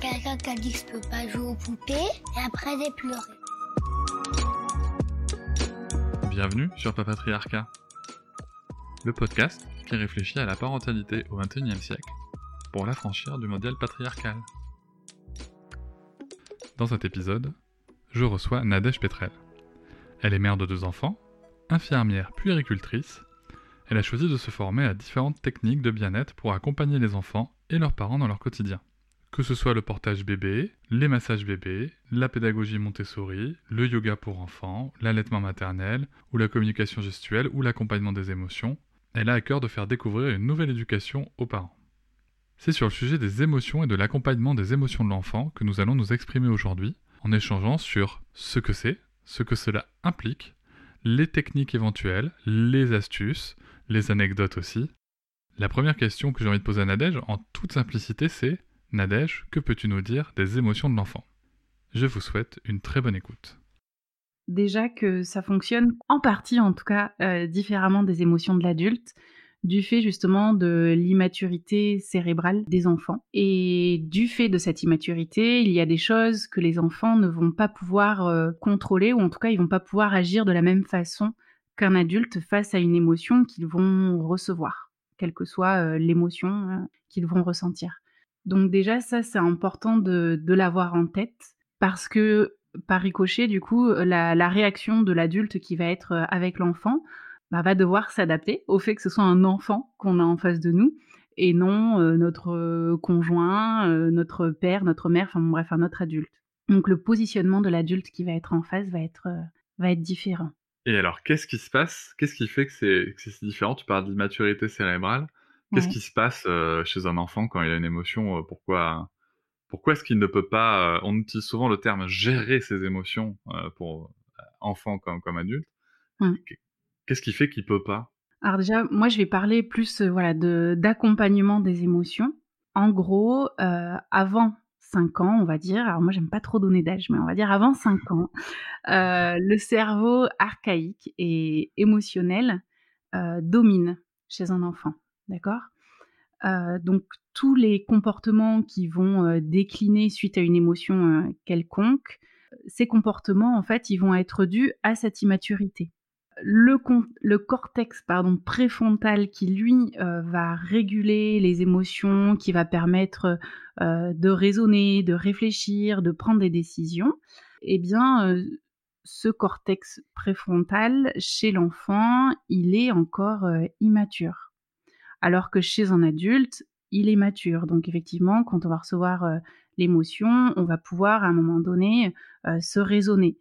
Quelqu'un qui a dit que je peux pas jouer aux poupées et après j'ai pleuré. Bienvenue sur Papatriarcat, le podcast qui réfléchit à la parentalité au XXIe siècle pour l'affranchir du modèle patriarcal. Dans cet épisode, je reçois Nadège Petrel. Elle est mère de deux enfants, infirmière puéricultrice. Elle a choisi de se former à différentes techniques de bien-être pour accompagner les enfants et leurs parents dans leur quotidien. Que ce soit le portage bébé, les massages bébés, la pédagogie Montessori, le yoga pour enfants, l'allaitement maternel, ou la communication gestuelle ou l'accompagnement des émotions, elle a à cœur de faire découvrir une nouvelle éducation aux parents. C'est sur le sujet des émotions et de l'accompagnement des émotions de l'enfant que nous allons nous exprimer aujourd'hui, en échangeant sur ce que c'est, ce que cela implique, les techniques éventuelles, les astuces, les anecdotes aussi. La première question que j'ai envie de poser à Nadège, en toute simplicité, c'est Nadège, que peux-tu nous dire des émotions de l'enfant? Je vous souhaite une très bonne écoute. Déjà que ça fonctionne en partie en tout cas euh, différemment des émotions de l'adulte du fait justement de l'immaturité cérébrale des enfants. Et du fait de cette immaturité, il y a des choses que les enfants ne vont pas pouvoir euh, contrôler, ou en tout cas ils vont pas pouvoir agir de la même façon qu'un adulte face à une émotion qu'ils vont recevoir, quelle que soit euh, l'émotion qu'ils vont ressentir. Donc déjà ça c'est important de, l'avoir en tête parce que par ricochet du coup la, la réaction de l'adulte qui va être euh, avec l'enfant bah, va devoir s'adapter au fait que ce soit un enfant qu'on a en face de nous et non euh, notre euh, conjoint, euh, notre père, notre mère, enfin bref, un autre adulte. Donc le positionnement de l'adulte qui va être en face va être, va être différent. Et alors, qu'est-ce qui se passe? Qu'est-ce qui fait que c'est différent? Tu parles d'immaturité cérébrale. Qu'est-ce qui se passe chez un enfant quand il a une émotion Pourquoi, pourquoi est-ce qu'il ne peut pas On utilise souvent le terme gérer ses émotions pour enfant comme, comme adulte. Qu'est-ce qui fait qu'il peut pas? Alors déjà, moi je vais parler plus euh, voilà de d'accompagnement des émotions. En gros, euh, avant 5 ans, on va dire, alors moi j'aime pas trop donner d'âge, mais on va dire avant 5 ans, euh, le cerveau archaïque et émotionnel domine chez un enfant, d'accord? Donc tous les comportements qui vont décliner suite à une émotion quelconque, ces comportements en fait, ils vont être dus à cette immaturité le, cortex pardon, préfrontal qui lui euh, va réguler les émotions, qui va permettre euh, de raisonner, de réfléchir, de prendre des décisions, eh bien euh, ce cortex préfrontal chez l'enfant, il est encore immature. Alors que chez un adulte, il est mature. Donc effectivement, quand on va recevoir l'émotion, on va pouvoir à un moment donné se raisonner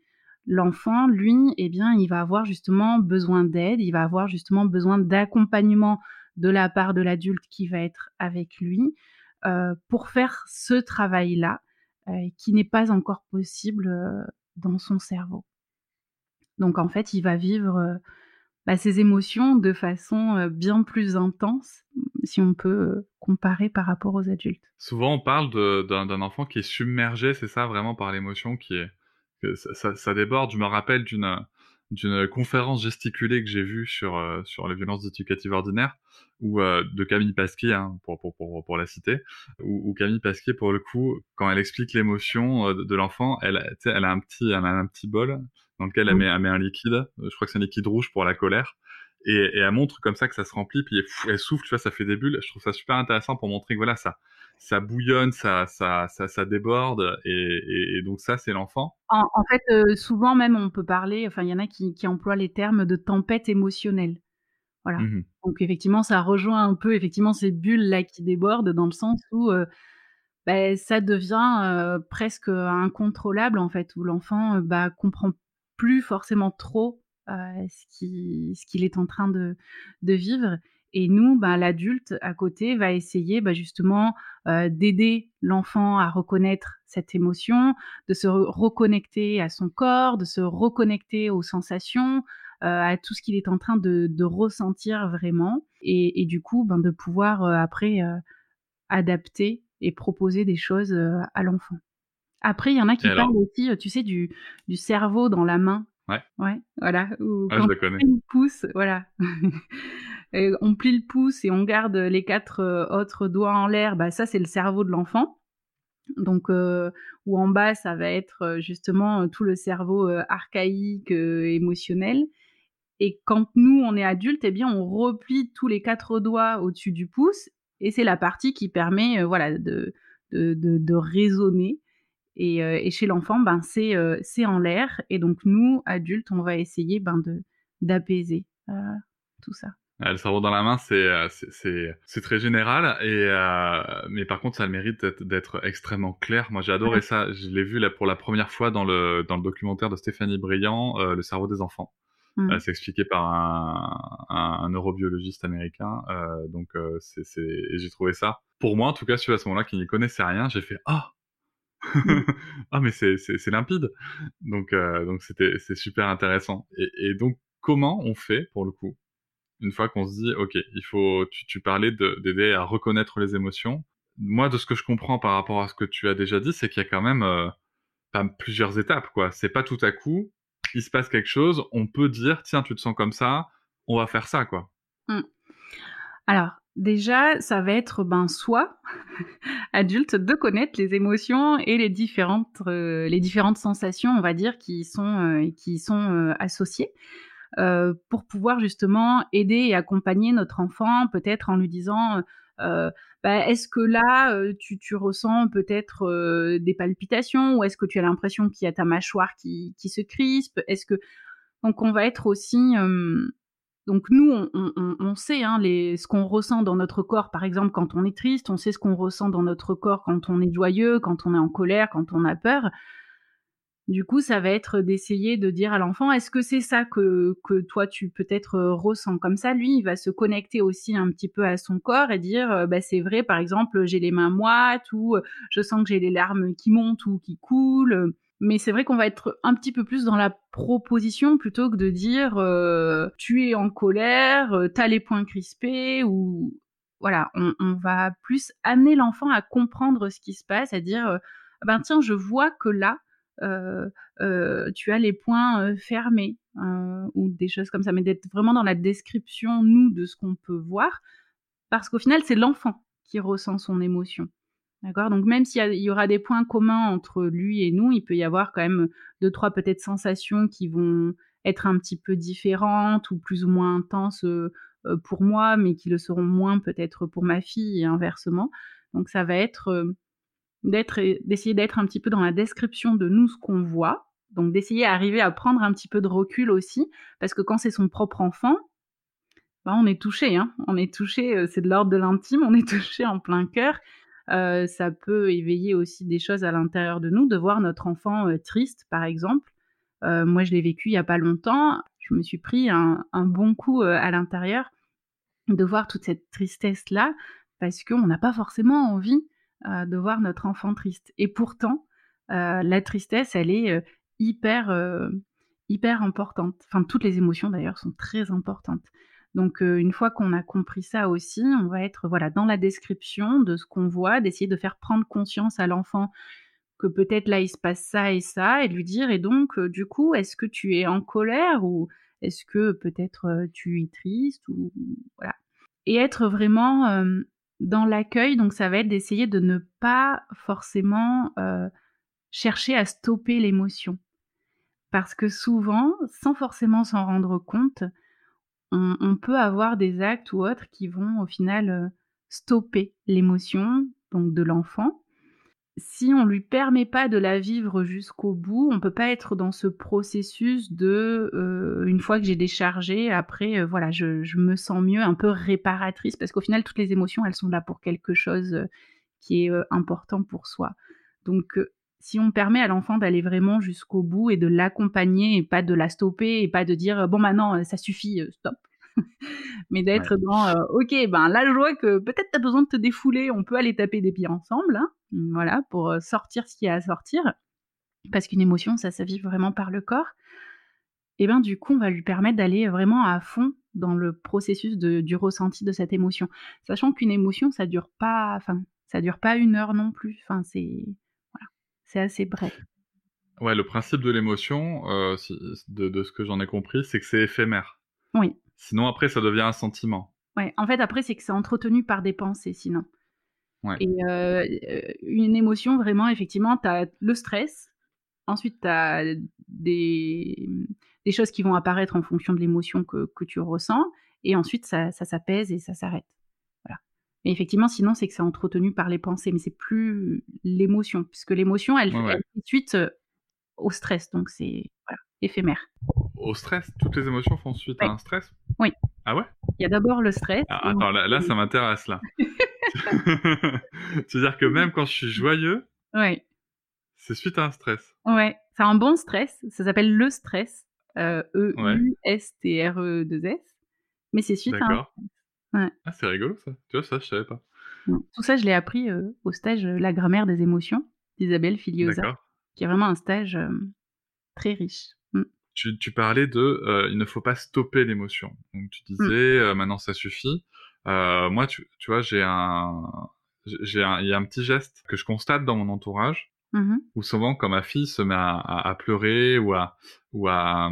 l'enfant, lui, eh bien, il va avoir justement besoin d'aide, il va avoir justement besoin d'accompagnement de la part de l'adulte qui va être avec lui euh, pour faire ce travail-là euh, qui n'est pas encore possible euh, dans son cerveau. Donc en fait, il va vivre bah, ses émotions de façon bien plus intense, si on peut comparer par rapport aux adultes. Souvent, on parle d'un enfant qui est submergé, c'est ça, vraiment par l'émotion qui est ça, déborde. Je me rappelle d'une d'une conférence gesticulée que j'ai vue sur euh, sur les violences éducatives ordinaires ou euh, de Camille Pasquier hein, pour, pour, pour, pour la citer où, Camille Pasquier pour le coup quand elle explique l'émotion euh, de, l'enfant elle elle a un petit elle a un petit bol dans lequel elle met, elle met un liquide je crois que c'est un liquide rouge pour la colère et, et, elle montre comme ça que ça se remplit puis elle, souffle tu vois ça fait des bulles je trouve ça super intéressant pour montrer que voilà ça ça bouillonne, ça, ça, ça, ça déborde, et, et, donc ça, c'est l'enfant. En, fait, euh, souvent même, on peut parler, enfin, il y en a qui, qui, emploient les termes de tempête émotionnelle. Voilà. Mmh donc effectivement, ça rejoint un peu effectivement ces bulles là qui débordent dans le sens où euh, bah, ça devient euh, presque incontrôlable en fait, où l'enfant bah, comprend plus forcément trop ce qu'il ce est en train de, de vivre Et nous, ben, l'adulte à côté va essayer ben, justement euh, d'aider l'enfant à reconnaître cette émotion, de se reconnecter à son corps, de se reconnecter aux sensations, euh, à tout ce qu'il est en train de, ressentir vraiment, et, du coup, ben, de pouvoir euh, après adapter et proposer des choses à l'enfant. Après, il y en a qui parlent aussi, tu sais, du, du cerveau dans la main. Ouais. Ouais, voilà. ah, je le connais. On pouce, voilà. on plie le pouce et on garde les quatre euh, autres doigts en l'air, bah ça c'est le cerveau de l'enfant. Donc, euh, ou en bas, ça va être euh, justement tout le cerveau archaïque, émotionnel. Et quand nous, on est adulte, eh bien, on replie tous les quatre doigts au-dessus du pouce, et c'est la partie qui permet, voilà, de, de, raisonner. Et, chez l'enfant, ben, c'est en l'air. Et donc, nous, adultes, on va essayer ben, d'apaiser tout ça. Le cerveau dans la main, c'est euh, c'est très général, et euh, mais par contre, ça a le mérite d'être extrêmement clair. Moi, j'ai adoré ça. Je l'ai vu là pour la première fois dans le dans le documentaire de Stéphanie Briand, euh, Le cerveau des enfants. Mmh. c'est expliqué par un, un, neurobiologiste américain. donc, c'est j'ai trouvé ça. Pour moi, en tout cas, celui à ce moment-là qui n'y connaissait rien, j'ai fait ah. ah mais c'est limpide donc donc c'était c'est super intéressant et, et donc comment on fait pour le coup une fois qu'on se dit, ok, il faut, tu, tu parlais d'aider à reconnaître les émotions. Moi, de ce que je comprends par rapport à ce que tu as déjà dit, c'est qu'il y a quand même euh, plusieurs étapes, quoi. C'est pas tout à coup, il se passe quelque chose, on peut dire, tiens, tu te sens comme ça, on va faire ça, quoi. Mmh. Alors, déjà, ça va être, ben, soit adulte, de connaître les émotions et les différentes, euh, les différentes sensations, on va dire, qui sont, euh, qui sont associées. Euh, pour pouvoir justement aider et accompagner notre enfant, peut-être en lui disant euh, bah, est-ce que là, euh, tu, tu, ressens peut-être des palpitations ou est-ce que tu as l'impression qu'il y a ta mâchoire qui, qui se crispe? Est-ce que donc on va être aussi donc nous, on, on, on sait hein, les, ce qu'on ressent dans notre corps, par exemple quand on est triste, on sait ce qu'on ressent dans notre corps quand on est joyeux, quand on est en colère, quand on a peur. Du coup, ça va être d'essayer de dire à l'enfant, est-ce que c'est ça que, que toi tu peut-être euh, ressens comme ça? Lui, il va se connecter aussi un petit peu à son corps et dire, euh, bah, c'est vrai, par exemple, j'ai les mains moites ou euh, je sens que j'ai les larmes qui montent ou qui coulent. Mais c'est vrai qu'on va être un petit peu plus dans la proposition plutôt que de dire, tu es en colère, t'as les poings crispés ou voilà, on, on va plus amener l'enfant à comprendre ce qui se passe, à dire, ben tiens, je vois que là, euh, euh, tu as les points euh, fermés ou des choses comme ça, mais d'être vraiment dans la description, nous, de ce qu'on peut voir, parce qu'au final, c'est l'enfant qui ressent son émotion. D'accord? Donc même s'il y, aura des points communs entre lui et nous, il peut y avoir quand même deux, trois peut-être sensations qui vont être un petit peu différentes ou plus ou moins intenses pour moi, mais qui le seront moins peut-être pour ma fille et inversement. Donc ça va être d'être d'essayer d'être un petit peu dans la description de nous ce qu'on voit. Donc d'essayer d'arriver à prendre un petit peu de recul aussi, parce que quand c'est son propre enfant, bah, on est touché, hein. on est touché, euh, c'est de l'ordre de l'intime, on est touché en plein cœur. Euh, ça peut éveiller aussi des choses à l'intérieur de nous, de voir notre enfant euh, triste, par exemple. moi, je l'ai vécu il y a pas longtemps. Je me suis pris un, un bon coup à l'intérieur de voir toute cette tristesse là, parce qu'on n'a pas forcément envie euh, de voir notre enfant triste. Et pourtant, euh, la tristesse, elle est euh, hyper, hyper importante. Enfin, toutes les émotions d'ailleurs sont très importantes. Donc, une fois qu'on a compris ça aussi, on va être voilà dans la description de ce qu'on voit, d'essayer de faire prendre conscience à l'enfant que peut-être là il se passe ça et ça, et de lui dire et donc du coup, est-ce que tu es en colère ou est-ce que peut-être tu es triste ou voilà. Et être vraiment dans l'accueil, donc ça va être d'essayer de ne pas forcément euh, chercher à stopper l'émotion. Parce que souvent, sans forcément s'en rendre compte, on, peut avoir des actes ou autres qui vont au final euh, stopper l'émotion donc de l'enfant si on lui permet pas de la vivre jusqu'au bout, on peut pas être dans ce processus de euh, une fois que j'ai déchargé, après euh, voilà, je, me sens mieux, un peu réparatrice, parce qu'au final toutes les émotions elles sont là pour quelque chose euh, qui est important pour soi. Donc si on permet à l'enfant d'aller vraiment jusqu'au bout et de l'accompagner et pas de la stopper et pas de dire bon maintenant ça suffit, stop. mais d'être dans euh, OK, ben là je vois que peut-être tu as besoin de te défouler, on peut aller taper des pieds ensemble, hein, voilà, pour sortir ce qu'il y a à sortir. Parce qu'une émotion, ça, ça vit vraiment par le corps. Et ben du coup, on va lui permettre d'aller vraiment à fond dans le processus de, du ressenti de cette émotion. Sachant qu'une émotion, ça dure pas, enfin, ça dure pas une heure non plus. Enfin, c'est voilà, c'est assez bref. Ouais, le principe de l'émotion, euh, de, de, ce que j'en ai compris, c'est que c'est éphémère. Oui. Sinon, après, ça devient un sentiment. Ouais, en fait, après, c'est que c'est entretenu par des pensées, sinon. Ouais. Et euh, une émotion, vraiment, effectivement, tu as le stress, ensuite, tu as des, des, choses qui vont apparaître en fonction de l'émotion que, que, tu ressens, et ensuite, ça, ça s'apaise et ça s'arrête. Voilà. Mais effectivement, sinon, c'est que c'est entretenu par les pensées, mais c'est plus l'émotion, puisque l'émotion, elle, ouais, elle fait suite euh, au stress, donc c'est voilà, éphémère. Au stress Toutes les émotions font suite à un stress? Oui. Ah ouais? Il y a d'abord le stress. Ah, attends, là, là, ça m'intéresse, là. C'est-à-dire que même quand je suis joyeux, c'est suite à un stress. Ouais, c'est un bon stress. Ça s'appelle le stress. Euh, E-U-S-T-R-E-2-S. Mais c'est suite à un. Ouais. Ah, c'est rigolo, ça. Tu vois, ça, je savais pas. Tout ça, je l'ai appris euh, au stage La grammaire des émotions d'Isabelle Filiosa. Qui est vraiment un stage très riche. Mm. Tu, tu, parlais de il ne faut pas stopper l'émotion. Donc tu disais mm. euh, maintenant ça suffit. moi, tu, tu vois, j'ai un, j'ai un, il y a un petit geste que je constate dans mon entourage mmh. où souvent quand ma fille se met à, à, à pleurer ou à, ou à,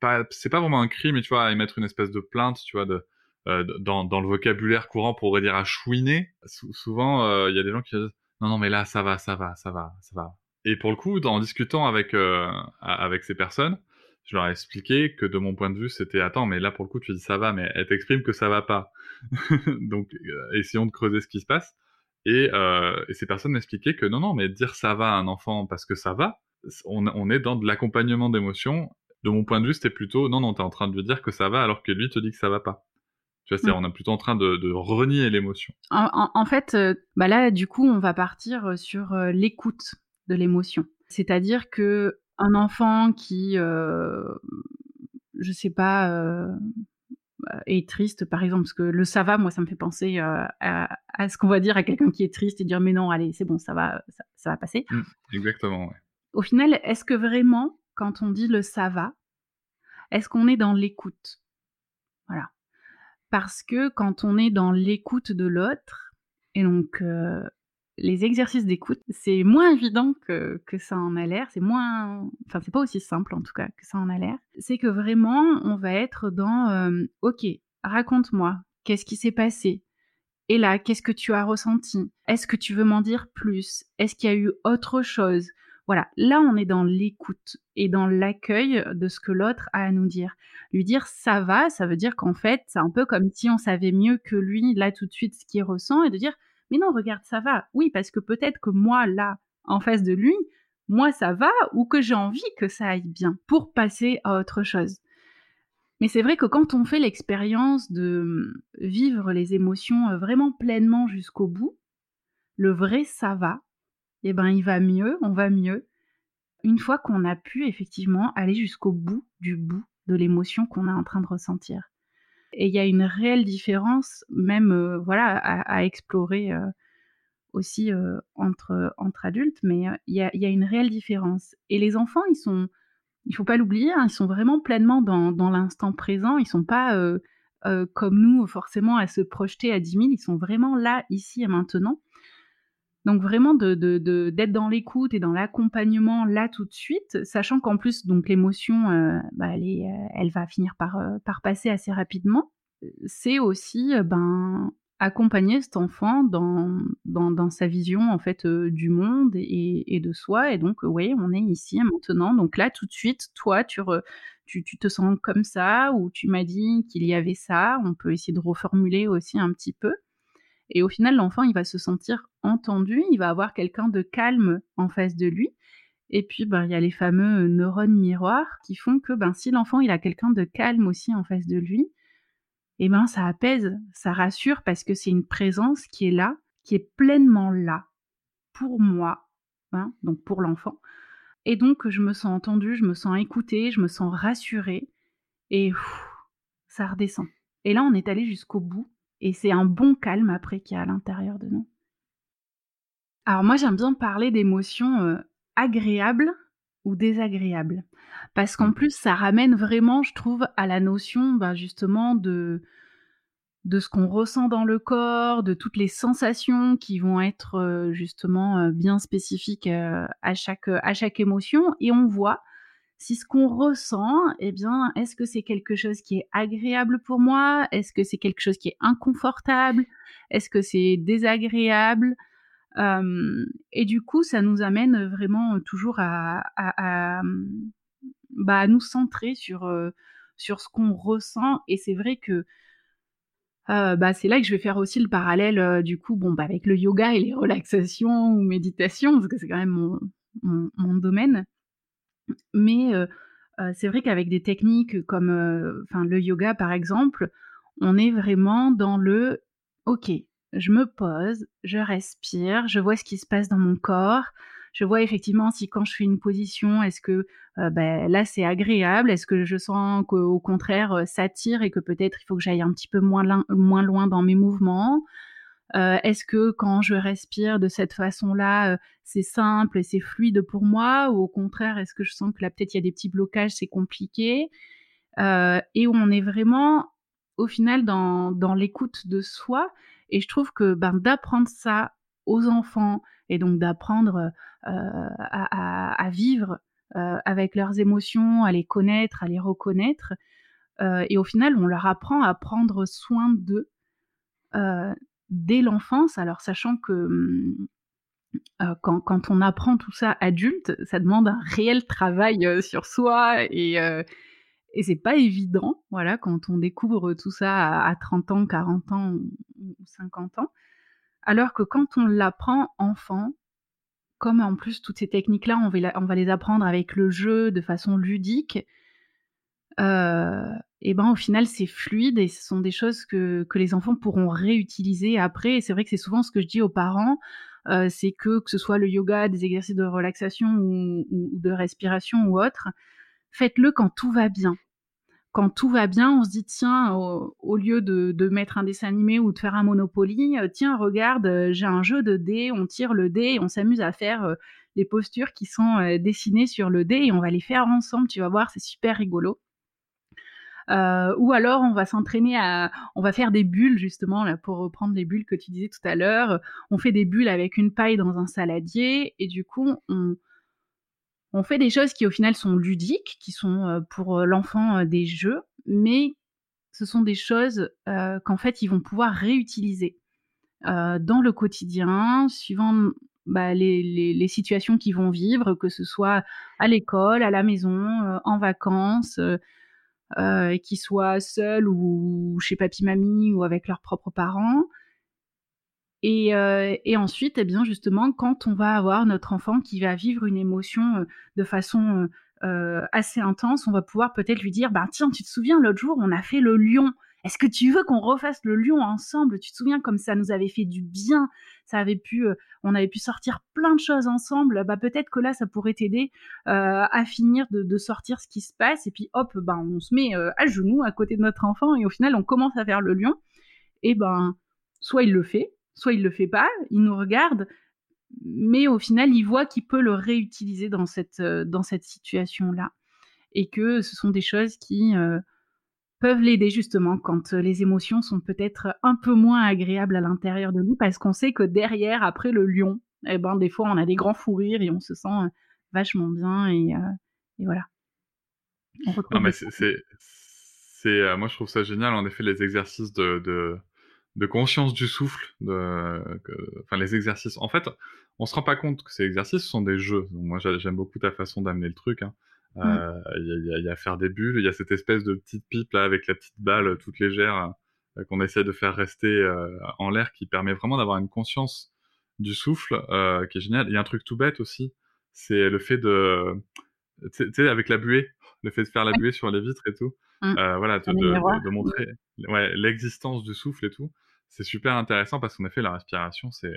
pas, c'est pas vraiment un cri, mais tu vois, à émettre une espèce de plainte, tu vois, de, euh, dans, dans le vocabulaire courant, pourrait dire à chouiner. souvent, il y a des gens qui disent non, non, mais là, ça va, ça va, ça va, ça va. Et pour le coup, en discutant avec euh, avec ces personnes, je leur ai expliqué que de mon point de vue, c'était attends, mais là pour le coup, tu dis ça va, mais elle t'exprime que ça va pas. Donc, euh, essayons de creuser ce qui se passe. Et, euh, et ces personnes m'expliquaient que non, non, mais dire ça va à un enfant parce que ça va, on, on est dans de l'accompagnement d'émotions. De mon point de vue, c'était plutôt non, non, t'es en train de lui dire que ça va alors que lui te dit que ça va pas. Tu vois, c'est mmh. on est plutôt en train de, de renier l'émotion. En, en, en, fait, euh, bah là, du coup, on va partir sur l'écoute de l'émotion. C'est-à-dire que un enfant qui, euh, je sais pas, euh, est triste, par exemple, parce que le ça va, moi, ça me fait penser euh, à, à, ce qu'on va dire à quelqu'un qui est triste et dire mais non, allez, c'est bon, ça va, ça, ça va passer. Mmh, exactement. Ouais. Au final, est-ce que vraiment, quand on dit le ça va, est-ce qu'on est dans l'écoute? Voilà. Parce que quand on est dans l'écoute de l'autre, et donc euh, les exercices d'écoute, c'est moins évident que, ça en a l'air, c'est moins... Enfin, c'est pas aussi simple en tout cas que ça en a l'air. C'est que vraiment, on va être dans euh, Ok, raconte-moi, qu'est-ce qui s'est passé? Et là, qu'est-ce que tu as ressenti? Est-ce que tu veux m'en dire plus? Est-ce qu'il y a eu autre chose? Voilà, là, on est dans l'écoute et dans l'accueil de ce que l'autre a à nous dire. Lui dire ça va, ça veut dire qu'en fait, c'est un peu comme si on savait mieux que lui, là, tout de suite, ce qu'il ressent et de dire mais non, regarde, ça va. Oui, parce que peut-être que moi, là, en face de lui, moi, ça va, ou que j'ai envie que ça aille bien, pour passer à autre chose. Mais c'est vrai que quand on fait l'expérience de hum, vivre les émotions euh, vraiment pleinement jusqu'au bout, le vrai ça va, eh ben il va mieux, on va mieux, une fois qu'on a pu effectivement aller jusqu'au bout du bout de l'émotion qu'on est en train de ressentir. Et il y a une réelle différence, même euh, voilà, à, explorer euh, aussi euh, entre, entre adultes, mais il y a, y, a, une réelle différence. Et les enfants, ils sont, il faut pas l'oublier, hein, ils sont vraiment pleinement dans, dans l'instant présent. Ils sont pas comme nous, forcément, à se projeter à 10 000. Ils sont vraiment là, ici et maintenant. Donc vraiment de, d'être dans l'écoute et dans l'accompagnement là tout de suite, sachant qu'en plus donc l'émotion, euh, bah, elle, est, elle va finir par, euh, par passer assez rapidement. C'est aussi ben accompagner cet enfant dans, sa vision en fait euh, du monde et, de soi. Et donc oui, on est ici maintenant. Donc là tout de suite, toi tu, tu te sens comme ça ou tu m'as dit qu'il y avait ça. On peut essayer de reformuler aussi un petit peu. Et au final, l'enfant, il va se sentir entendu, il va avoir quelqu'un de calme en face de lui. Et puis, ben, il y a les fameux neurones miroirs qui font que ben, si l'enfant, il a quelqu'un de calme aussi en face de lui, eh ben, ça apaise, ça rassure parce que c'est une présence qui est là, qui est pleinement là pour moi, hein, donc pour l'enfant. Et donc, je me sens entendue, je me sens écoutée, je me sens rassurée. Et ça redescend. Et là, on est allé jusqu'au bout et c'est un bon calme après qu'il y a à l'intérieur de nous. Alors moi, j'aime bien parler d'émotions euh, agréables ou désagréables. Parce qu'en mmh. plus, ça ramène vraiment, je trouve, à la notion bah, justement de, de ce qu'on ressent dans le corps, de toutes les sensations qui vont être euh, justement euh, bien spécifiques à, chaque, à chaque émotion. Et on voit si ce qu'on ressent, eh bien, est-ce que c'est quelque chose qui est agréable pour moi? Est-ce que c'est quelque chose qui est inconfortable? Est-ce que c'est désagréable? Et du coup, ça nous amène vraiment toujours à, bah, nous centrer sur, ce qu'on ressent. Et c'est vrai que bah, c'est là que je vais faire aussi le parallèle du coup bon, bah, avec le yoga et les relaxations ou méditations, parce que c'est quand même mon domaine. Mais c'est vrai qu'avec des techniques comme le yoga par exemple, on est vraiment dans le OK, je me pose, je respire, je vois ce qui se passe dans mon corps. Je vois effectivement si quand je fais une position, est-ce que ben, là c'est agréable, est-ce que je sens qu'au contraire ça tire et que peut-être il faut que j'aille un petit peu moins loin dans mes mouvements. Euh, est-ce que quand je respire de cette façon-là, euh, c'est simple et c'est fluide pour moi Ou au contraire, est-ce que je sens que là, peut-être, il y a des petits blocages, c'est compliqué? Euh, Et on est vraiment, au final, dans, l'écoute de soi. Et je trouve que ben, d'apprendre ça aux enfants et donc d'apprendre à, vivre avec leurs émotions, à les connaître, à les reconnaître, et au final, on leur apprend à prendre soin d'eux dès l'enfance, alors sachant que mmh, euh, quand, on apprend tout ça adulte, ça demande un réel travail euh, sur soi et, euh, et c'est pas évident, voilà, quand on découvre tout ça à, 30 ans, 40 ans ou 50 ans. Alors que quand on l'apprend enfant, comme en plus toutes ces techniques-là, on, va les apprendre avec le jeu de façon ludique, et ben au final c'est fluide et ce sont des choses que, que les enfants pourront réutiliser après. Et c'est vrai que c'est souvent ce que je dis aux parents, euh, c'est que que ce soit le yoga, des exercices de relaxation ou, de respiration ou autre, faites-le quand tout va bien. Quand tout va bien, on se dit tiens, au, lieu de, de, mettre un dessin animé ou de faire un Monopoly, euh, tiens regarde, euh, j'ai un jeu de dés, on tire le dé et on s'amuse à faire les postures qui sont dessinées sur le dé et on va les faire ensemble. Tu vas voir, c'est super rigolo. Euh, ou alors on va s'entraîner à, on va faire des bulles justement pour reprendre les bulles que tu disais tout à l'heure. On fait des bulles avec une paille dans un saladier et du coup on on fait des choses qui au final sont ludiques, qui sont euh, pour euh, l'enfant des jeux, mais ce sont des choses qu'en fait ils vont pouvoir réutiliser dans le quotidien, suivant bah, les, les, situations qu'ils vont vivre, que ce soit à l'école, à la maison, en vacances, euh, qu'ils soient seuls ou chez papy-mamie ou avec leurs propres parents. Et, euh, et, ensuite, eh bien justement, quand on va avoir notre enfant qui va vivre une émotion euh, de façon euh, assez intense, on va pouvoir peut-être lui dire, bah tiens, tu te souviens l'autre jour, on a fait le lion. Est-ce que tu veux qu'on refasse le lion ensemble? Tu te souviens comme ça nous avait fait du bien Ça avait pu, euh, on avait pu sortir plein de choses ensemble. Bah peut-être que là, ça pourrait t'aider euh, à finir de, sortir ce qui se passe. Et puis hop, ben on se met euh, à genoux à côté de notre enfant et au final, on commence à faire le lion. Et ben, soit il le fait, soit il le fait pas. Il nous regarde, mais au final, il voit qu'il peut le réutiliser dans cette dans cette situation là, et que ce sont des choses qui peuvent l'aider justement quand euh, les émotions sont peut-être un peu moins agréables à l'intérieur de nous parce qu'on sait que derrière, après le lion, eh ben, des fois on a des grands fous rires et on se sent euh, vachement bien et, euh, voilà. Non, mais c'est, c'est, moi je trouve ça génial en effet les exercices de, de, de conscience du souffle, de, enfin les exercices. En fait, on se rend pas compte que ces exercices sont des jeux. moi j'aime beaucoup ta façon d'amener le truc. Hein. Mm. Euh, il y, a, faire des bulles, il y a cette espèce de petite pipe là avec la petite balle toute légère euh, qu'on essaie de faire rester euh, en l'air qui permet vraiment d'avoir une conscience du souffle qui est génial. Il y a un truc tout bête aussi, c'est le fait de, tu sais, avec la buée, le fait de faire la buée sur les vitres et tout. Mm. voilà, de, de, montrer ouais, l'existence du souffle et tout. C'est super intéressant parce qu'en effet, la respiration, c'est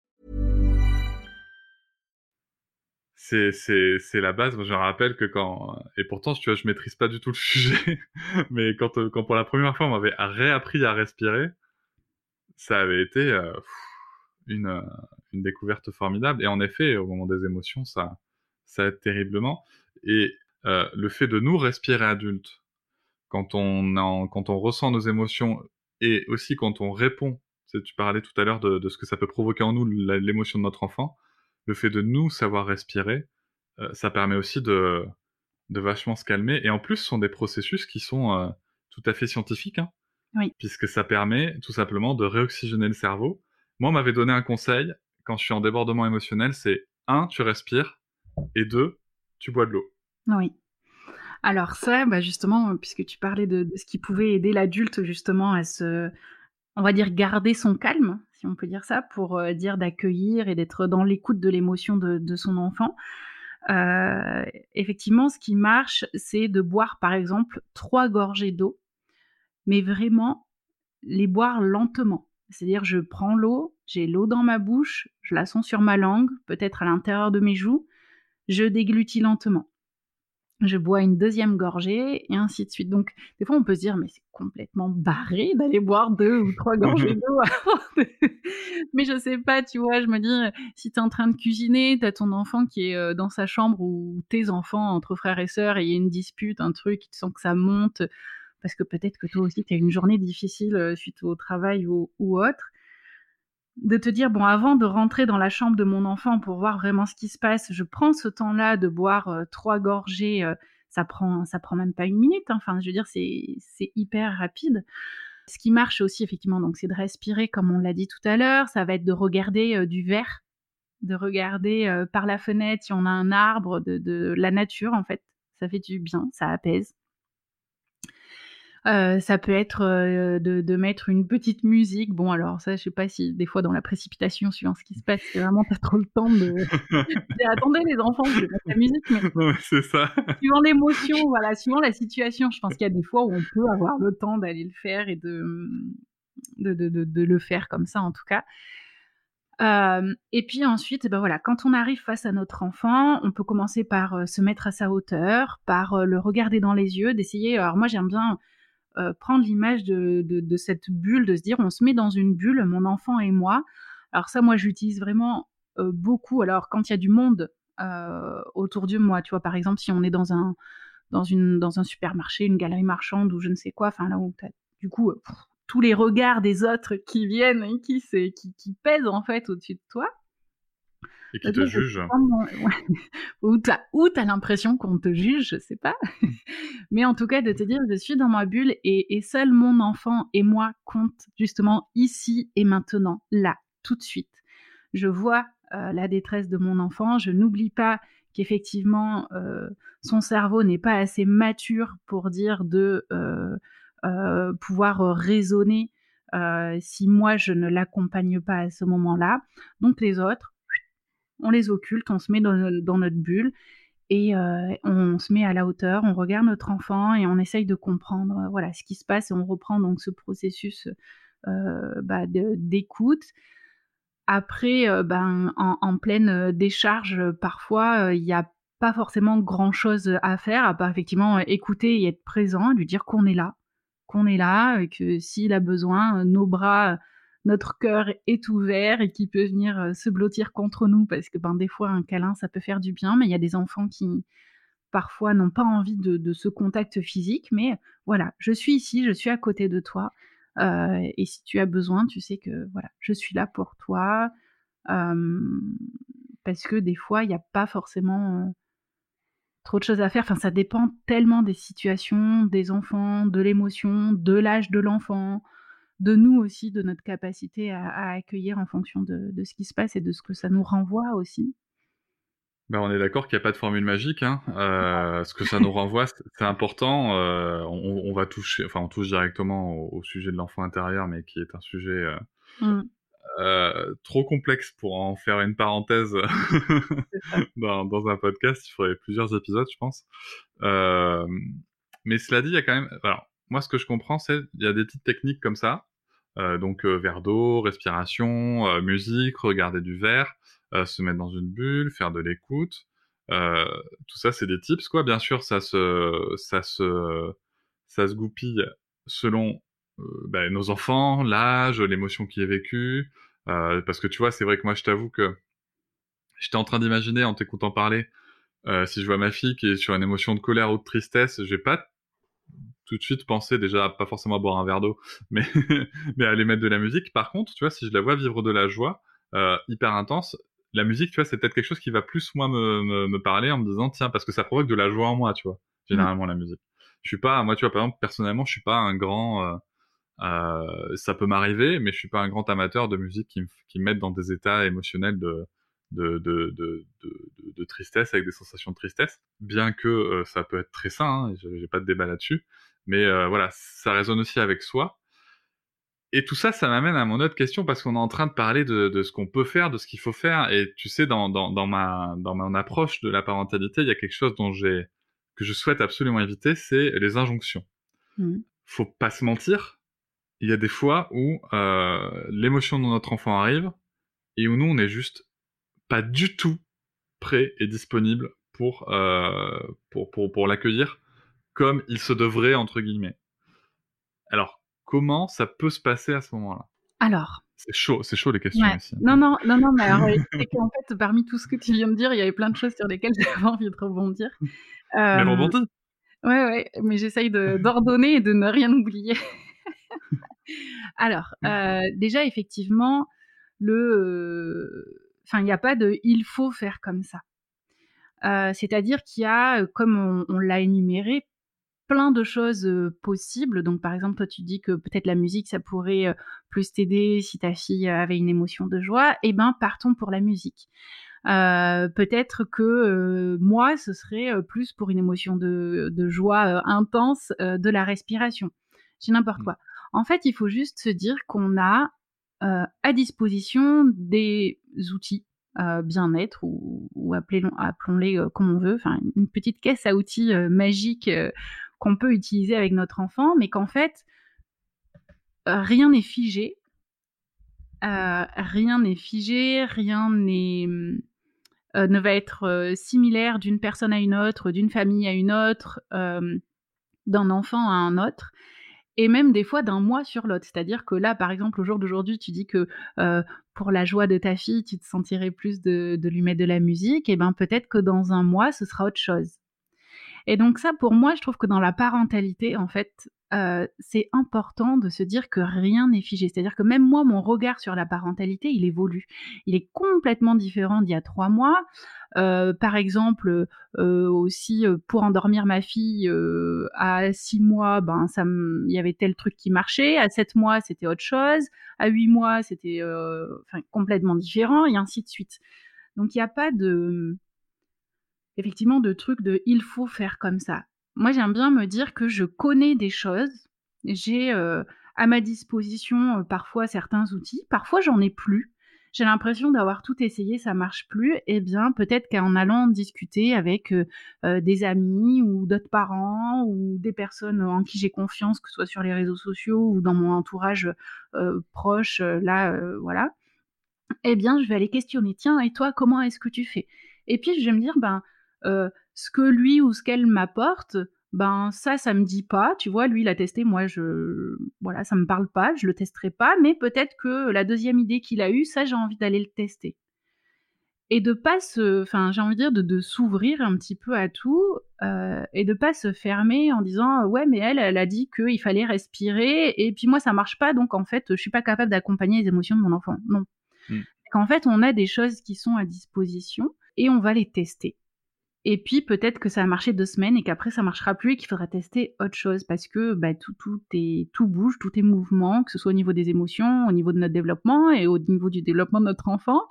C'est, la base. Moi, je me rappelle que quand, et pourtant, tu vois, je maîtrise pas du tout le sujet, mais quand, euh, quand pour la première fois, on m'avait réappris à respirer, ça avait été euh, euh, une découverte formidable. Et en effet, au moment des émotions, ça, ça aide terriblement. Et le fait de nous respirer adultes, quand on, quand on ressent nos émotions et aussi quand on répond, tu, parlais tout à l'heure de, ce que ça peut provoquer en nous, l'émotion de notre enfant, le fait de nous savoir respirer, euh, ça permet aussi de, de vachement se calmer. Et en plus, ce sont des processus qui sont euh, tout à fait scientifiques, hein, Oui. puisque ça permet tout simplement de réoxygéner le cerveau. Moi, on m'avait donné un conseil quand je suis en débordement émotionnel, c'est un, tu respires, et deux, tu bois de l'eau. Oui. Alors ça, bah justement, puisque tu parlais de, de ce qui pouvait aider l'adulte justement à se, on va dire, garder son calme, si on peut dire ça, pour euh, dire d'accueillir et d'être dans l'écoute de l'émotion de, son enfant. Euh, effectivement, ce qui marche, c'est de boire, par exemple, trois gorgées d'eau, mais vraiment les boire lentement. C'est-à-dire, je prends l'eau, j'ai l'eau dans ma bouche, je la sens sur ma langue, peut-être à l'intérieur de mes joues, je déglutis lentement je bois une deuxième gorgée, et ainsi de suite. Donc, des fois, on peut se dire, mais c'est complètement barré d'aller boire deux ou trois gorgées d'eau. mais je sais pas, tu vois, je me dis, si tu es en train de cuisiner, tu as ton enfant qui est euh, dans sa chambre ou tes enfants entre frères et sœurs, et il y a une dispute, un truc, tu sens que ça monte, parce que peut-être que toi aussi, tu as une journée difficile euh, suite au travail ou, ou autre de te dire bon avant de rentrer dans la chambre de mon enfant pour voir vraiment ce qui se passe, je prends ce temps-là de boire euh, trois gorgées, euh, ça prend ça prend même pas une minute. Hein. Enfin, je veux dire c'est hyper rapide. Ce qui marche aussi effectivement, donc c'est de respirer comme on l'a dit tout à l'heure. Ça va être de regarder euh, du verre, de regarder par la fenêtre si on a un arbre, de la nature en fait. Ça fait du bien, ça apaise. Euh, ça peut être euh, de, de, mettre une petite musique. Bon, alors ça, je sais pas si des fois dans la précipitation, suivant ce qui se passe, c'est vraiment pas trop le temps de. Attendez les enfants, je vais mettre la musique, mais. Ouais, c'est ça. Suivant l'émotion, voilà, suivant la situation, je pense qu'il y a des fois où on peut avoir le temps d'aller le faire et de, de, de, le faire comme ça, en tout cas. Euh, et puis ensuite, ben voilà, quand on arrive face à notre enfant, on peut commencer par se mettre à sa hauteur, par le regarder dans les yeux, d'essayer. Alors moi, j'aime bien euh, prendre l'image de, de, cette bulle, de se dire on se met dans une bulle, mon enfant et moi. Alors ça, moi, j'utilise vraiment euh, beaucoup. Alors quand il y a du monde euh, autour de moi, tu vois, par exemple, si on est dans un, dans, une, dans un supermarché, une galerie marchande ou je ne sais quoi, enfin là où as, du coup tous les regards des autres qui viennent et qui, qui, qui pèsent en fait au-dessus de toi. Et qui te juge. Mon... Ou t'as, as l'impression qu'on te juge, je sais pas. Mais en tout cas, de te dire, je suis dans ma bulle et, et seul mon enfant et moi comptent justement ici et maintenant, là, tout de suite. Je vois euh, la détresse de mon enfant, je n'oublie pas qu'effectivement, euh, son cerveau n'est pas assez mature pour dire de euh, euh pouvoir raisonner euh, si moi je ne l'accompagne pas à ce moment-là. Donc les autres, on les occulte, on se met dans, notre bulle et euh, on se met à la hauteur, on regarde notre enfant et on essaye de comprendre euh, voilà ce qui se passe et on reprend donc ce processus euh, bah, d'écoute. Après, ben, en, pleine décharge, parfois, il n'y a pas forcément grand chose à faire, à part effectivement écouter et être présent, lui dire qu'on est là, qu'on est là, et que s'il a besoin, nos bras notre cœur est ouvert et qui peut venir euh, se blottir contre nous parce que ben des fois un câlin ça peut faire du bien mais il y a des enfants qui parfois n'ont pas envie de, ce contact physique. Mais voilà je suis ici je suis à côté de toi euh, et si tu as besoin tu sais que voilà je suis là pour toi euh, parce que des fois il n'y a pas forcément trop de choses à faire. Enfin ça dépend tellement des situations des enfants de l'émotion de l'âge de l'enfant de nous aussi, de notre capacité à, accueillir en fonction de, ce qui se passe et de ce que ça nous renvoie aussi. Ben, on est d'accord qu'il n'y a pas de formule magique. Hein. Euh, ce que ça nous renvoie, c'est important. Euh, on, va toucher, enfin, on touche directement au, sujet de l'enfant intérieur, mais qui est un sujet mmh. trop complexe pour en faire une parenthèse dans, dans, un podcast. Il faudrait plusieurs épisodes, je pense. mais cela dit, il y a quand même. Alors, moi, ce que je comprends, c'est qu'il y a des petites techniques comme ça. Euh, donc euh, verre d'eau, respiration, euh, musique, regarder du verre, se mettre dans une bulle, faire de l'écoute. tout ça, c'est des tips, quoi. Bien sûr, ça se, ça se, ça se goupille selon ben, nos enfants, l'âge, l'émotion qui est vécue. parce que tu vois, c'est vrai que moi, je t'avoue que j'étais en train d'imaginer en t'écoutant parler, si je vois ma fille qui est sur une émotion de colère ou de tristesse, je vais pas tout de suite penser déjà pas forcément à boire un verre d'eau, mais, mais à aller mettre de la musique. Par contre, tu vois, si je la vois vivre de la joie euh, hyper intense, la musique, tu vois, c'est peut-être quelque chose qui va plus moi me, me, parler en me disant tiens parce que ça provoque de la joie en moi, tu vois. Généralement la musique. Je suis pas, moi tu vois par exemple personnellement, je suis pas un grand, euh, euh, ça peut m'arriver, mais je suis pas un grand amateur de musique qui me, qui me met dans des états émotionnels de de, de, de, de, tristesse avec des sensations de tristesse, bien que ça peut être très sain, hein, j'ai pas de débat là-dessus. Mais euh, voilà, ça résonne aussi avec soi. Et tout ça, ça m'amène à mon autre question parce qu'on est en train de parler de, de ce qu'on peut faire, de ce qu'il faut faire. Et tu sais, dans, dans, dans, ma, dans mon approche de la parentalité, il y a quelque chose dont j'ai, que je souhaite absolument éviter, c'est les injonctions. Mmh. Faut pas se mentir. Il y a des fois où euh, l'émotion de notre enfant arrive et où nous, on est juste pas du tout prêt et disponible pour, euh, pour, pour, pour l'accueillir comme il se devrait, entre guillemets. Alors, comment ça peut se passer à ce moment-là? Alors. C'est chaud, c'est chaud les questions aussi. Non, non, non, non, mais alors, c'est qu'en fait, parmi tout ce que tu viens de dire, il y avait plein de choses sur lesquelles j'avais envie de rebondir. Euh, mais rebondis Ouais, ouais, mais j'essaye d'ordonner et de ne rien oublier. alors, euh, déjà, effectivement, le. Euh, enfin, il n'y a pas de il faut faire comme ça. Euh, c'est-à-dire qu'il y a, comme on l'a énuméré, plein de choses possibles. Donc, par exemple, toi, tu dis que peut-être la musique, ça pourrait plus t'aider si ta fille avait une émotion de joie. Eh ben, partons pour la musique. peut-être que moi, ce serait plus pour une émotion de, joie intense de la respiration. J'ai n'importe mmh. quoi. En fait, il faut juste se dire qu'on a à disposition des outils bien-être ou, appelons-les comme on veut, une petite caisse à outils magique qu'on peut utiliser avec notre enfant, mais qu'en fait, euh, rien n'est figé. Euh, rien n'est figé, rien euh, ne va être similaire d'une personne à une autre, d'une famille à une autre, d'un enfant à un autre, et même des fois d'un mois sur l'autre. C'est-à-dire que là, par exemple, au jour d'aujourd'hui, tu dis que pour la joie de ta fille, tu te sentirais plus de, lui mettre de la musique, et bien peut-être que dans un mois, ce sera autre chose. Et donc ça, pour moi, je trouve que dans la parentalité, en fait, euh, c'est important de se dire que rien n'est figé. C'est-à-dire que même moi, mon regard sur la parentalité, il évolue. Il est complètement différent d'il y a trois mois. Euh, par exemple, euh, aussi pour endormir ma fille à six mois, ben il y avait tel truc qui marchait. À sept mois, c'était autre chose. À huit mois, c'était complètement différent, et ainsi de suite. Donc il n'y a pas de effectivement de trucs de il faut faire comme ça. Moi, j'aime bien me dire que je connais des choses. J'ai euh, à ma disposition euh, parfois certains outils, parfois j'en ai plus. J'ai l'impression d'avoir tout essayé, ça marche plus. Eh bien, peut-être qu'en allant discuter avec euh, des amis ou d'autres parents ou des personnes en qui j'ai confiance, que ce soit sur les réseaux sociaux ou dans mon entourage proche, là, voilà. Eh bien, je vais aller questionner. Tiens, et toi, comment est-ce que tu fais? Et puis, je vais me dire, ben, euh, ce que lui ou ce qu'elle m'apporte, ben ça, ça me dit pas. Tu vois, lui, il a testé, moi, je, voilà, ça me parle pas, je le testerai pas. Mais peut-être que la deuxième idée qu'il a eue, ça, j'ai envie d'aller le tester. Et de pas se, enfin, j'ai envie de dire de, s'ouvrir un petit peu à tout euh, et de pas se fermer en disant ouais, mais elle, elle a dit qu'il fallait respirer et puis moi ça marche pas, donc en fait, je suis pas capable d'accompagner les émotions de mon enfant. Non. Mmh. Qu'en fait, on a des choses qui sont à disposition et on va les tester. Et puis peut-être que ça a marché deux semaines et qu'après ça marchera plus et qu'il faudra tester autre chose parce que bah, tout, tout, est, tout bouge, tout est mouvement, que ce soit au niveau des émotions, au niveau de notre développement et au niveau du développement de notre enfant.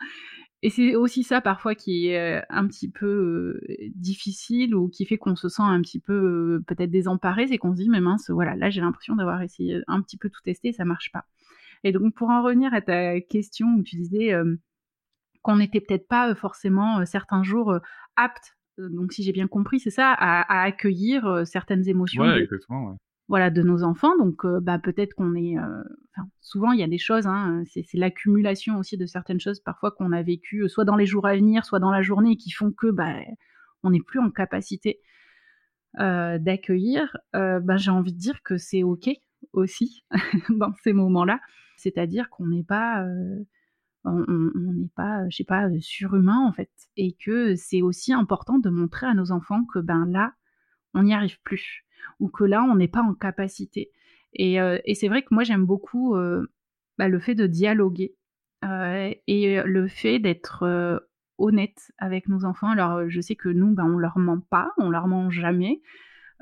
Et c'est aussi ça parfois qui est euh, un petit peu euh, difficile ou qui fait qu'on se sent un petit peu euh, peut-être désemparé, c'est qu'on se dit mais mince, voilà, là j'ai l'impression d'avoir essayé un petit peu tout tester et ça marche pas. Et donc pour en revenir à ta question où tu disais qu'on n'était peut-être pas forcément certains jours aptes donc si j'ai bien compris, c'est ça, à, accueillir certaines émotions. Ouais, exactement. Voilà, de nos enfants. Donc, bah, peut-être qu'on est. souvent, il y a des choses, hein, c'est, l'accumulation aussi de certaines choses parfois qu'on a vécues, soit dans les jours à venir, soit dans la journée, qui font que bah, on n'est plus en capacité d'accueillir. bah, j'ai envie de dire que c'est OK aussi dans ces moments-là. C'est-à-dire qu'on n'est pas on n'est pas, je sais pas, surhumain en fait, et que c'est aussi important de montrer à nos enfants que ben là, on n'y arrive plus, ou que là, on n'est pas en capacité. Et, c'est vrai que moi, j'aime beaucoup bah, le fait de dialoguer et le fait d'être honnête avec nos enfants. Alors, je sais que nous, ben, on leur ment pas, on leur ment jamais,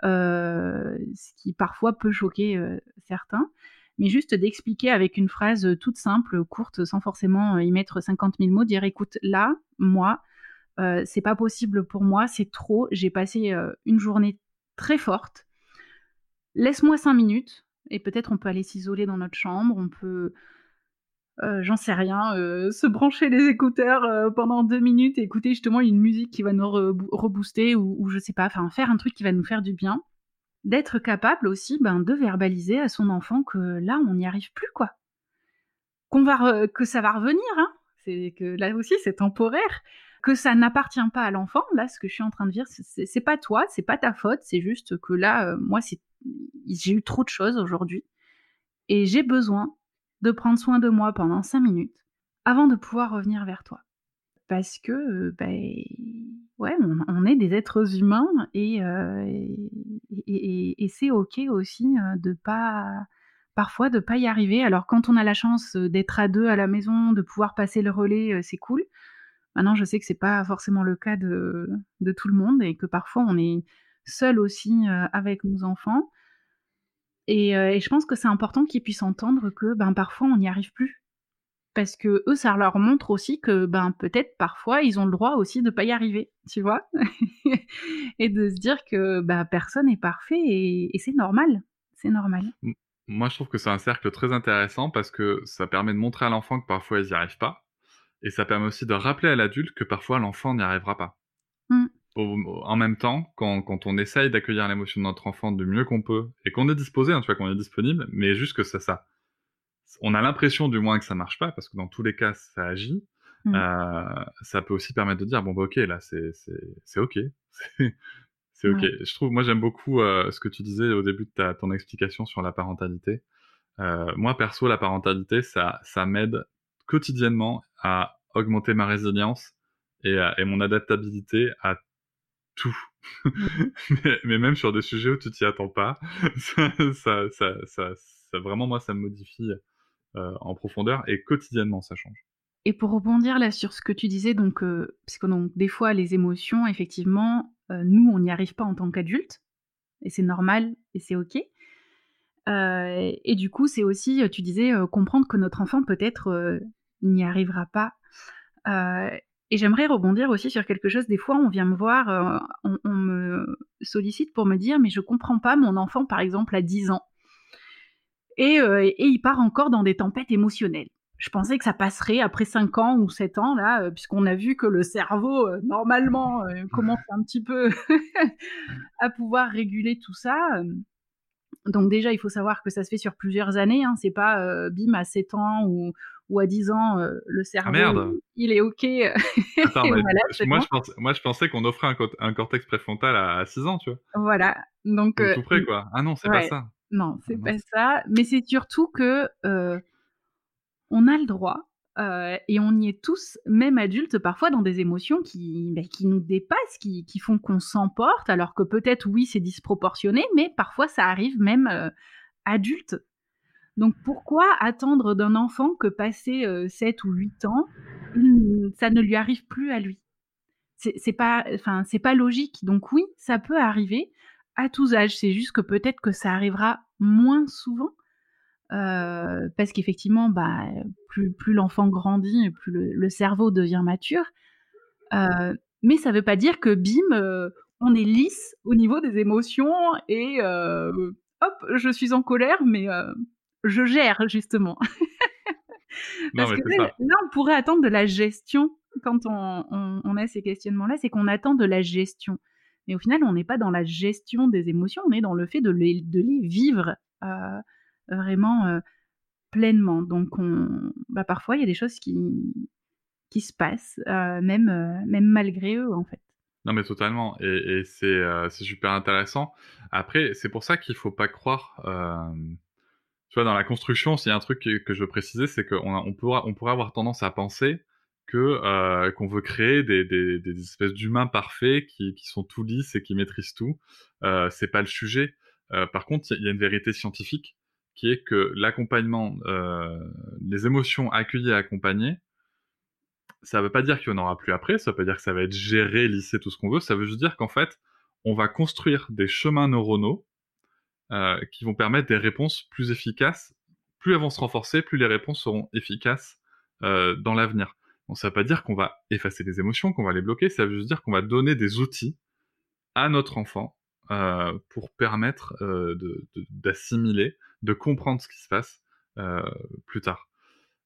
ce qui parfois peut choquer certains mais juste d'expliquer avec une phrase euh, toute simple, courte, sans forcément euh, y mettre 50 000 mots, dire écoute, là, moi, euh, c'est pas possible pour moi, c'est trop, j'ai passé une journée très forte, laisse-moi 5 minutes, et peut-être on peut aller s'isoler dans notre chambre, on peut, j'en sais rien, se brancher les écouteurs pendant deux minutes et écouter justement une musique qui va nous rebooster ou, ou je sais pas, enfin faire un truc qui va nous faire du bien d'être capable aussi ben, de verbaliser à son enfant que là, on n'y arrive plus, quoi. Qu'on va que ça va revenir, hein. C'est que là aussi, c'est temporaire. Que ça n'appartient pas à l'enfant. Là, ce que je suis en train de dire, c'est pas toi, c'est pas ta faute. C'est juste que là, euh, moi, j'ai eu trop de choses aujourd'hui. Et j'ai besoin de prendre soin de moi pendant cinq minutes avant de pouvoir revenir vers toi. Parce que, euh, ben, ouais, on, est des êtres humains et, euh, c'est ok aussi euh, de pas parfois de pas y arriver. Alors quand on a la chance euh, d'être à deux à la maison, de pouvoir passer le relais, c'est cool. Maintenant, je sais que c'est pas forcément le cas de, tout le monde et que parfois on est seul aussi avec nos enfants. Et, et je pense que c'est important qu'ils puissent entendre que ben parfois on n'y arrive plus parce que eux, ça leur montre aussi que ben peut-être parfois ils ont le droit aussi de pas y arriver, tu vois, et de se dire que ben, personne n'est parfait et, c'est normal, c'est normal. Moi, je trouve que c'est un cercle très intéressant parce que ça permet de montrer à l'enfant que parfois ils n'y arrivent pas, et ça permet aussi de rappeler à l'adulte que parfois l'enfant n'y arrivera pas. Mmh. en même temps, quand, quand on essaye d'accueillir l'émotion de notre enfant du mieux qu'on peut, et qu'on est disposé, hein, tu vois, qu'on est disponible, mais juste que ça, ça, on a l'impression du moins que ça marche pas, parce que dans tous les cas, ça agit. Mmh. Euh, ça peut aussi permettre de dire bon bah ok là c'est c'est ok c'est ok je trouve moi j'aime beaucoup euh, ce que tu disais au début de ta ton explication sur la parentalité euh, moi perso la parentalité ça ça m'aide quotidiennement à augmenter ma résilience et, et mon adaptabilité à tout mmh. mais, même sur des sujets où tu t'y attends pas ça, ça, ça, ça, vraiment moi ça me modifie en profondeur et quotidiennement ça change. Et pour rebondir là sur ce que tu disais, donc, euh, parce que donc, des fois les émotions, effectivement, euh, nous on n'y arrive pas en tant qu'adultes, et c'est normal et c'est ok. et du coup, c'est aussi, tu disais, comprendre que notre enfant peut-être n'y arrivera pas. et j'aimerais rebondir aussi sur quelque chose. Des fois, on vient me voir, on, on, me sollicite pour me dire, mais je comprends pas, mon enfant, par exemple, à 10 ans, euh, et, il part encore dans des tempêtes émotionnelles. Je pensais que ça passerait après 5 ans ou 7 ans, là, euh, puisqu'on a vu que le cerveau, euh, normalement, commence un petit peu à pouvoir réguler tout ça. Donc déjà, il faut savoir que ça se fait sur plusieurs années. Hein. C'est pas bim à 7 ans ou, ou à 10 ans, le ah, cerveau, il est OK. moi, je pensais, qu'on offrait un, cortex préfrontal à, 6 ans, tu vois. Voilà. Donc, tout près, quoi. Ah non, c'est pas ça. Non, c'est pas ça. Mais c'est surtout que euh, on a le droit, euh, et on y est tous, même adultes, parfois dans des émotions qui, bah, qui nous dépassent, qui, qui font qu'on s'emporte, alors que peut-être oui, c'est disproportionné, mais parfois ça arrive même euh, adulte. Donc pourquoi attendre d'un enfant que passé 7 ou 8 ans, ça ne lui arrive plus à lui? C'est pas, enfin, c'est pas logique. Donc oui, ça peut arriver à tous âges. C'est juste que peut-être que ça arrivera moins souvent. Euh, parce qu'effectivement, bah, plus, plus l'enfant grandit, plus le, cerveau devient mature. Euh, mais ça ne veut pas dire que bim, euh, on est lisse au niveau des émotions et hop, je suis en colère, mais je gère justement. Parce que là, on pourrait attendre de la gestion quand on, a ces questionnements-là, c'est qu'on attend de la gestion. Mais au final, on n'est pas dans la gestion des émotions, on est dans le fait de les, vivre euh, vraiment euh, pleinement. Donc, on, bah, parfois, il y a des choses qui, se passent, euh, même, malgré eux, en fait. Non, mais totalement. Et, c'est super intéressant. Après, c'est pour ça qu'il ne faut pas croire. tu vois, dans la construction, s'il y a un truc que, je veux préciser, c'est qu'on on pourra, pourrait avoir tendance à penser euh, qu'on veut créer des, espèces d'humains parfaits qui, sont tout lisses et qui maîtrisent tout. Euh, c'est pas le sujet. Euh, par contre, il y, a une vérité scientifique qui est que l'accompagnement, euh, les émotions accueillies et accompagnées, ça veut pas dire qu'il n'y en aura plus après. Ça veut pas dire que ça va être géré, lissé, tout ce qu'on veut. Ça veut juste dire qu'en fait, on va construire des chemins neuronaux qui vont permettre des réponses plus efficaces. Plus elles vont se renforcer, plus les réponses seront efficaces dans l'avenir. Bon, ça veut pas dire qu'on va effacer les émotions, qu'on va les bloquer, ça veut juste dire qu'on va donner des outils à notre enfant euh, pour permettre euh, d'assimiler, de, comprendre ce qui se passe euh, plus tard.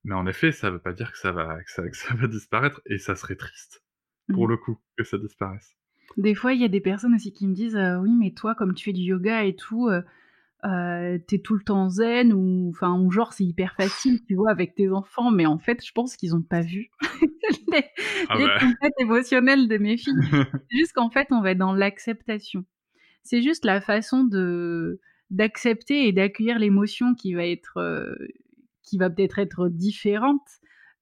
Mais en effet, ça veut pas dire que ça va, que ça, que ça va disparaître, et ça serait triste, pour mmh. le coup, que ça disparaisse. Des fois, il y a des personnes aussi qui me disent Oui, mais toi, comme tu fais du yoga et tout, euh, t'es tout le temps zen ou enfin ou genre c'est hyper facile tu vois avec tes enfants. Mais en fait je pense qu'ils ont pas vu les, ah bah. émotionnelles de mes filles. Juste qu'en fait on va être dans l'acceptation. C'est juste la façon de d'accepter et d'accueillir l'émotion qui va être euh, qui va peut-être être différente.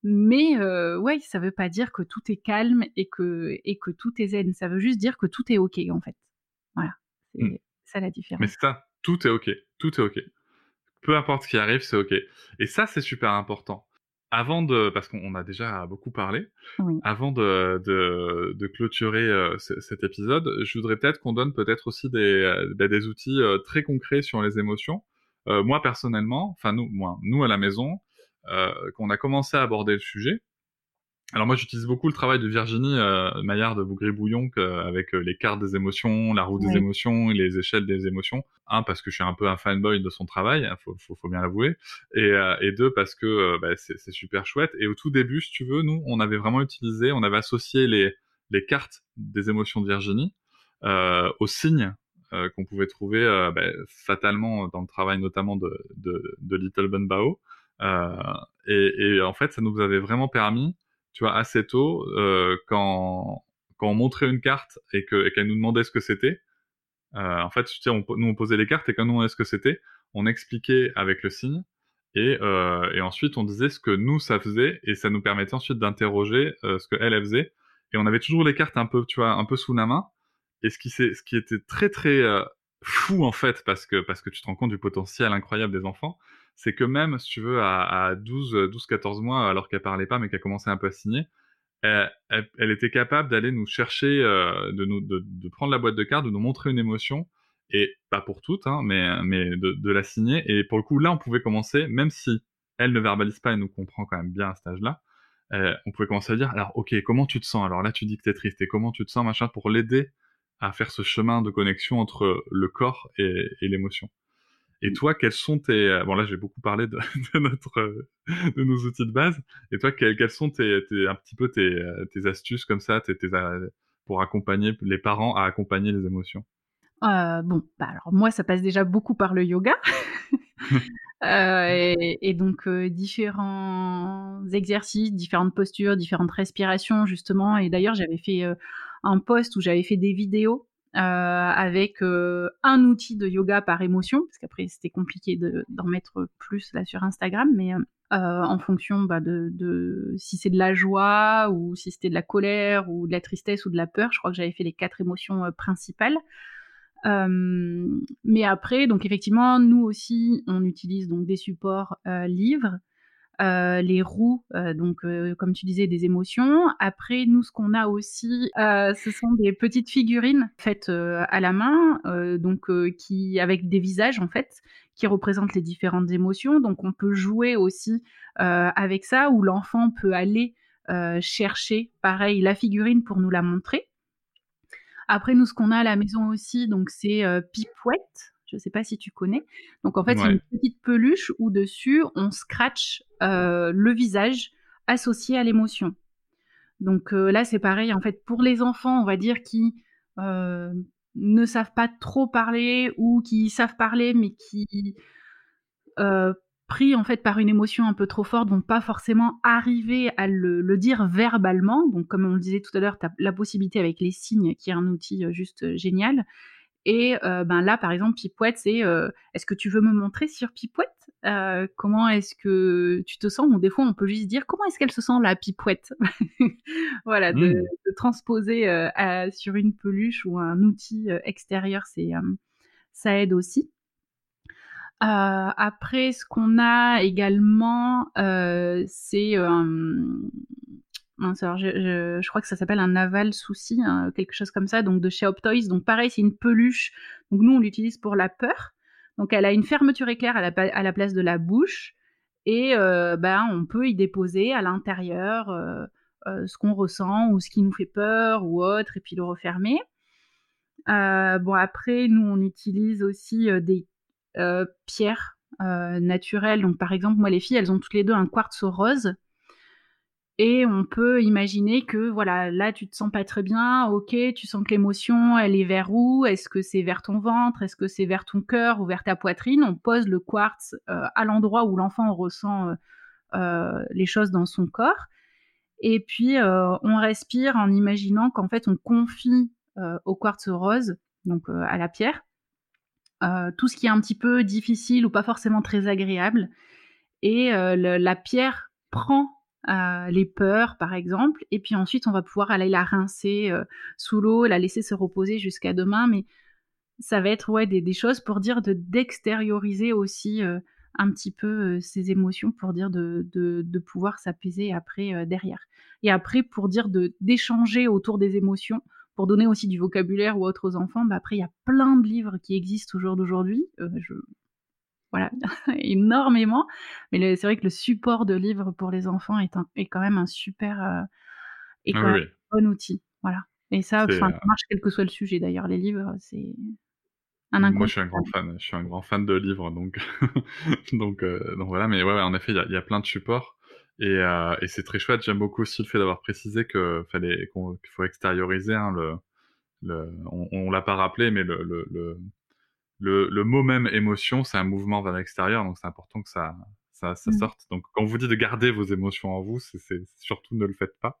Mais euh, ouais ça veut pas dire que tout est calme et que et que tout est zen. Ça veut juste dire que tout est ok en fait. Voilà. C'est mmh. ça la différence. Mais c'est ça tout est OK. Tout est OK. Peu importe ce qui arrive, c'est OK. Et ça, c'est super important. Avant de, parce qu'on a déjà beaucoup parlé, avant de, de, clôturer euh, cet épisode, je voudrais peut-être qu'on donne peut-être aussi des, euh, bah, des outils euh, très concrets sur les émotions. moi personnellement, enfin nous, moi, nous à la maison, qu'on a commencé à aborder le sujet, alors moi j'utilise beaucoup le travail de Virginie euh, Maillard de Bougré-Bouillon avec euh, les cartes des émotions, la roue des émotions et les échelles des émotions. Un parce que je suis un peu un fanboy de son travail, hein, faut, faut, faut bien l'avouer, et, euh, et, deux parce que bah, c'est super chouette. Et au tout début, si tu veux, nous on avait vraiment utilisé, on avait associé les, les cartes des émotions de Virginie aux signes qu'on pouvait trouver bah, fatalement dans le travail notamment de, de, de Little Ben Bao. Et, et en fait, ça nous avait vraiment permis tu vois, assez tôt, euh, quand, quand on montrait une carte et qu'elle nous demandait ce que c'était, euh, en fait, tu on, nous on posait les cartes et quand nous on ce que c'était, on expliquait avec le signe et, euh, et ensuite on disait ce que nous ça faisait et ça nous permettait ensuite d'interroger ce que elle, faisait. Et on avait toujours les cartes un peu, tu vois, un peu sous la main. Et ce qui, ce qui était très très fou en fait parce que parce que tu te rends compte du potentiel incroyable des enfants, c'est que même, si tu veux, à, 12, 12, 14 mois, alors qu'elle parlait pas, mais qu'elle commençait un peu à signer, elle, était capable d'aller nous chercher, euh, de, nous, de, prendre la boîte de cartes, de nous montrer une émotion, et pas pour toutes, hein, mais, mais de, la signer. Et pour le coup, là, on pouvait commencer, même si elle ne verbalise pas et nous comprend quand même bien à cet âge-là, euh, on pouvait commencer à dire, alors, ok, comment tu te sens? Alors là, tu dis que t'es triste, et comment tu te sens, machin, pour l'aider à faire ce chemin de connexion entre le corps et l'émotion. Et toi, quels sont tes... Euh, bon là, j'ai beaucoup parlé de, notre, euh, de nos outils de base. Et toi, quels, quels sont tes, un petit peu tes, euh, tes astuces comme ça tes, pour accompagner les parents à accompagner les émotions? Bon, bah alors moi, ça passe déjà beaucoup par le yoga. et, et, donc différents exercices, différentes postures, différentes respirations justement. Et d'ailleurs, j'avais fait un post où j'avais fait des vidéos avec euh, un outil de yoga par émotion, parce qu'après c'était compliqué d'en mettre plus là sur Instagram, mais euh, en fonction bah, de, de, si c'est de la joie ou si c'était de la colère ou de la tristesse ou de la peur. Je crois que j'avais fait les quatre émotions principales. Euh, mais après, donc effectivement, nous aussi, on utilise donc des supports livres. Les roues, donc comme tu disais, des émotions. Après, nous, ce qu'on a aussi, ce sont des petites figurines faites à la main, donc qui avec des visages en fait, qui représentent les différentes émotions. Donc on peut jouer aussi avec ça, où l'enfant peut aller chercher, pareil, la figurine pour nous la montrer. Après, nous, ce qu'on a à la maison aussi, donc c'est Pipouette. Je ne sais pas si tu connais. Donc en fait, c'est une petite peluche où dessus on scratch le visage associé à l'émotion. Donc là, c'est pareil. En fait, pour les enfants, on va dire qui ne savent pas trop parler ou qui savent parler mais qui pris en fait par une émotion un peu trop forte vont pas forcément arriver à le, dire verbalement. Donc comme on le disait tout à l'heure, tu as la possibilité avec les signes qui est un outil euh, juste euh, génial. Et euh, ben là, par exemple, Pipouette, c'est est-ce que tu veux me montrer sur Pipouette Comment est-ce que tu te sens? Ou des fois, on peut juste dire comment est-ce qu'elle se sent la Pipouette Voilà, de, mmh. transposer sur une peluche ou un outil extérieur, c'est ça aide aussi. Euh, après, ce qu'on a également, euh, je, crois que ça s'appelle un aval souci, hein, quelque chose comme ça, donc de chez Optoys. Donc pareil, c'est une peluche. Donc nous, on l'utilise pour la peur. Donc elle a une fermeture éclair à la, place de la bouche. Et euh, ben, on peut y déposer à l'intérieur ce qu'on ressent ou ce qui nous fait peur ou autre, et puis le refermer. bon, après, nous, on utilise aussi des euh, pierres euh, naturelles. Donc par exemple, moi les filles, elles ont toutes les deux un quartz rose. Et on peut imaginer que voilà, là tu te sens pas très bien, ok, tu sens que l'émotion elle est vers où? Est-ce que c'est vers ton ventre? Est-ce que c'est vers ton cœur ou vers ta poitrine? On pose le quartz euh, à l'endroit où l'enfant ressent les choses dans son corps. Et puis on respire en imaginant qu'en fait on confie au quartz rose, donc à la pierre, euh, tout ce qui est un petit peu difficile ou pas forcément très agréable. Et euh, la pierre prend euh, les peurs, par exemple, et puis ensuite on va pouvoir aller la rincer sous l'eau, la laisser se reposer jusqu'à demain. Mais ça va être ouais, des, choses pour dire de d'extérioriser aussi un petit peu ces émotions, pour dire de, de, de pouvoir s'apaiser après derrière. Et après, pour dire de d'échanger autour des émotions pour donner aussi du vocabulaire ou autre aux enfants, bah après, il y a plein de livres qui existent au jour d'aujourd'hui. Euh. Voilà, énormément. Mais c'est vrai que le support de livres pour les enfants est, est quand même un super euh, ah bon outil. Voilà. Et ça, ça euh marche quel que soit le sujet d'ailleurs. Les livres, c'est un Moi, je suis un grand fan. Je suis un grand fan de livres, donc donc, donc voilà. Mais ouais, en effet, il y, y, a plein de supports. Et, euh, et c'est très chouette. J'aime beaucoup aussi le fait d'avoir précisé que fallait qu'il faut extérioriser hein, le, le, on, on l'a pas rappelé, mais le, le, le, le, mot même émotion, c'est un mouvement vers l'extérieur, donc c'est important que ça, ça, ça mmh. sorte. Donc quand on vous dit de garder vos émotions en vous, c'est surtout ne le faites pas.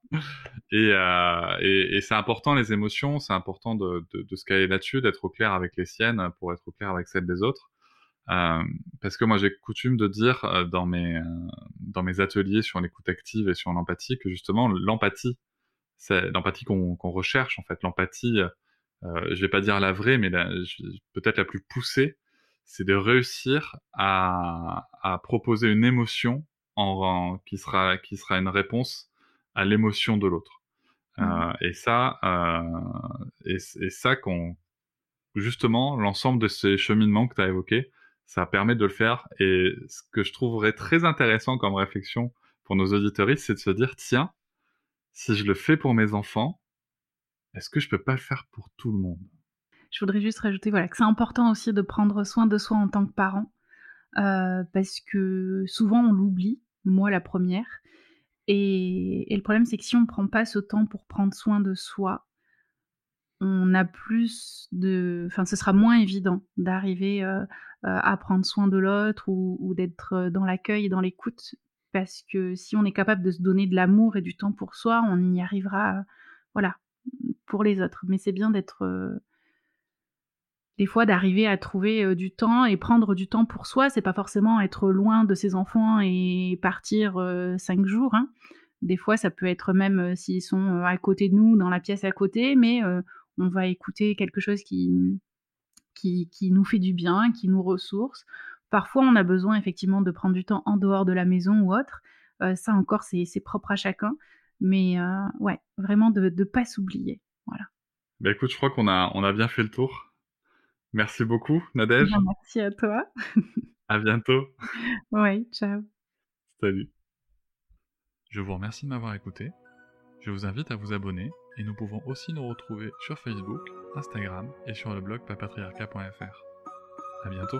Et, euh, et, et c'est important les émotions, c'est important de, de, de se caler là-dessus, d'être au clair avec les siennes pour être au clair avec celles des autres. Euh, parce que moi j'ai coutume de dire euh, dans mes euh, dans mes ateliers sur l'écoute active et sur l'empathie que justement l'empathie c'est l'empathie qu'on recherche en fait l'empathie euh, je vais pas dire la vraie mais peut-être la plus poussée c'est de réussir à, à proposer une émotion en, qui sera qui sera une réponse à l'émotion de l'autre mmh. euh, et ça euh, et, et ça qu'on justement l'ensemble de ces cheminements que tu as évoqués ça permet de le faire. Et ce que je trouverais très intéressant comme réflexion pour nos auditoristes, c'est de se dire, tiens, si je le fais pour mes enfants, est-ce que je peux pas le faire pour tout le monde? Je voudrais juste rajouter voilà, que c'est important aussi de prendre soin de soi en tant que parent, euh, parce que souvent on l'oublie, moi la première. Et, le problème, c'est que si on ne prend pas ce temps pour prendre soin de soi, on a plus de, enfin, ce sera moins évident d'arriver euh, euh, à prendre soin de l'autre ou, d'être euh, dans l'accueil et dans l'écoute, parce que si on est capable de se donner de l'amour et du temps pour soi, on y arrivera, voilà, les autres. Mais c'est bien d'être, des fois, d'arriver à trouver du temps et prendre du temps pour soi. C'est pas forcément être loin de ses enfants et partir cinq jours. Hein. Des fois, ça peut être même s'ils sont à côté de nous, dans la pièce à côté, mais on va écouter quelque chose qui, qui, nous fait du bien, qui nous ressource, Parfois, on a besoin effectivement de prendre du temps en dehors de la maison ou autre. Euh, ça encore, c'est propre à chacun. Mais euh, ouais, vraiment de ne pas s'oublier. Voilà. Bah écoute, je crois qu'on a, on a bien fait le tour. Merci beaucoup, Nadège. Bah, merci à toi. à bientôt. Ouais, ciao. Salut. Je vous remercie de m'avoir écouté. Je vous invite à vous abonner et nous pouvons aussi nous retrouver sur Facebook, Instagram et sur le blog papatriarca.fr. À bientôt.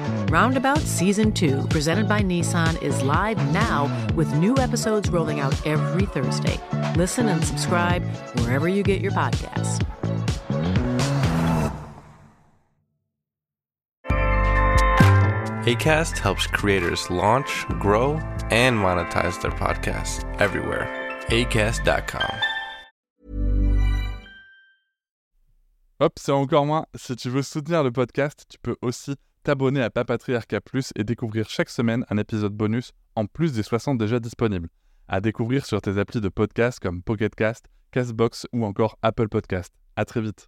Roundabout Season 2, presented by Nissan, is live now with new episodes rolling out every Thursday. Listen and subscribe wherever you get your podcasts. ACAST helps creators launch, grow, and monetize their podcasts everywhere. ACAST.com. Hop, c'est encore moins. Si tu veux soutenir le podcast, tu peux aussi t'abonner à Papatriarca Plus et découvrir chaque semaine un épisode bonus en plus des 60 déjà disponibles. À découvrir sur tes applis de podcast comme Pocketcast, Castbox ou encore Apple Podcast. À très vite.